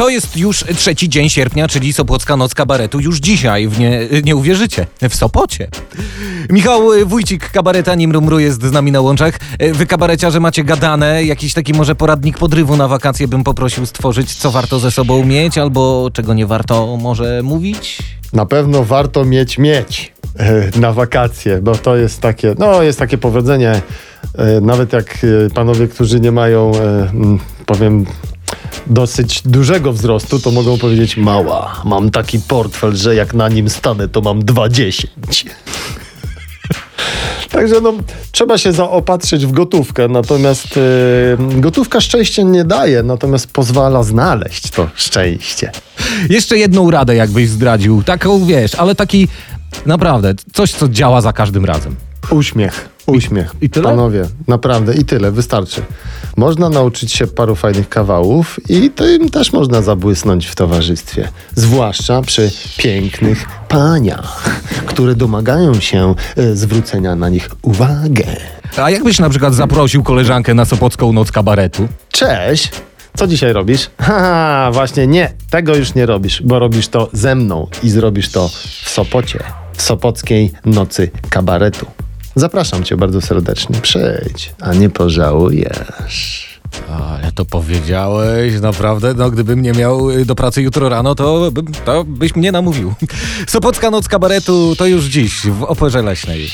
To jest już trzeci dzień sierpnia, czyli Sopocka Noc Kabaretu już dzisiaj, w nie, nie uwierzycie, w Sopocie. Michał Wójcik, kabareta Nimrumru jest z nami na łączach. Wy kabareciarze macie gadane, jakiś taki może poradnik podrywu na wakacje bym poprosił stworzyć, co warto ze sobą mieć, albo czego nie warto może mówić? Na pewno warto mieć mieć e, na wakacje, bo to jest takie, no jest takie powiedzenie, e, nawet jak e, panowie, którzy nie mają, powiem, dosyć dużego wzrostu, to mogą powiedzieć mała, mam taki portfel, że jak na nim stanę, to mam 20. Także no, trzeba się zaopatrzyć w gotówkę, natomiast e, gotówka szczęście nie daje, natomiast pozwala znaleźć to szczęście. Jeszcze jedną radę jakbyś zdradził, taką wiesz, ale taki naprawdę, coś co działa za każdym razem. Uśmiech, uśmiech. I- tyle? Panowie, naprawdę i tyle, wystarczy. Można nauczyć się paru fajnych kawałów i tym też można zabłysnąć w towarzystwie. Zwłaszcza przy pięknych paniach, które domagają się e, zwrócenia na nich uwagę. A jakbyś na przykład zaprosił koleżankę na Sopocką Noc Kabaretu? Cześć! Co dzisiaj robisz? Haha, właśnie nie, tego już nie robisz, bo robisz to ze mną i zrobisz to w Sopocie, w Sopockiej Nocy Kabaretu. Zapraszam cię bardzo serdecznie. Przyjdź, a nie pożałujesz. Ale to powiedziałeś, naprawdę, no gdybym nie miał y, do pracy jutro rano, to, to byś mnie namówił. Sopocka Noc Kabaretu to już dziś w Oporze Leśnej.